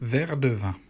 verre de vin.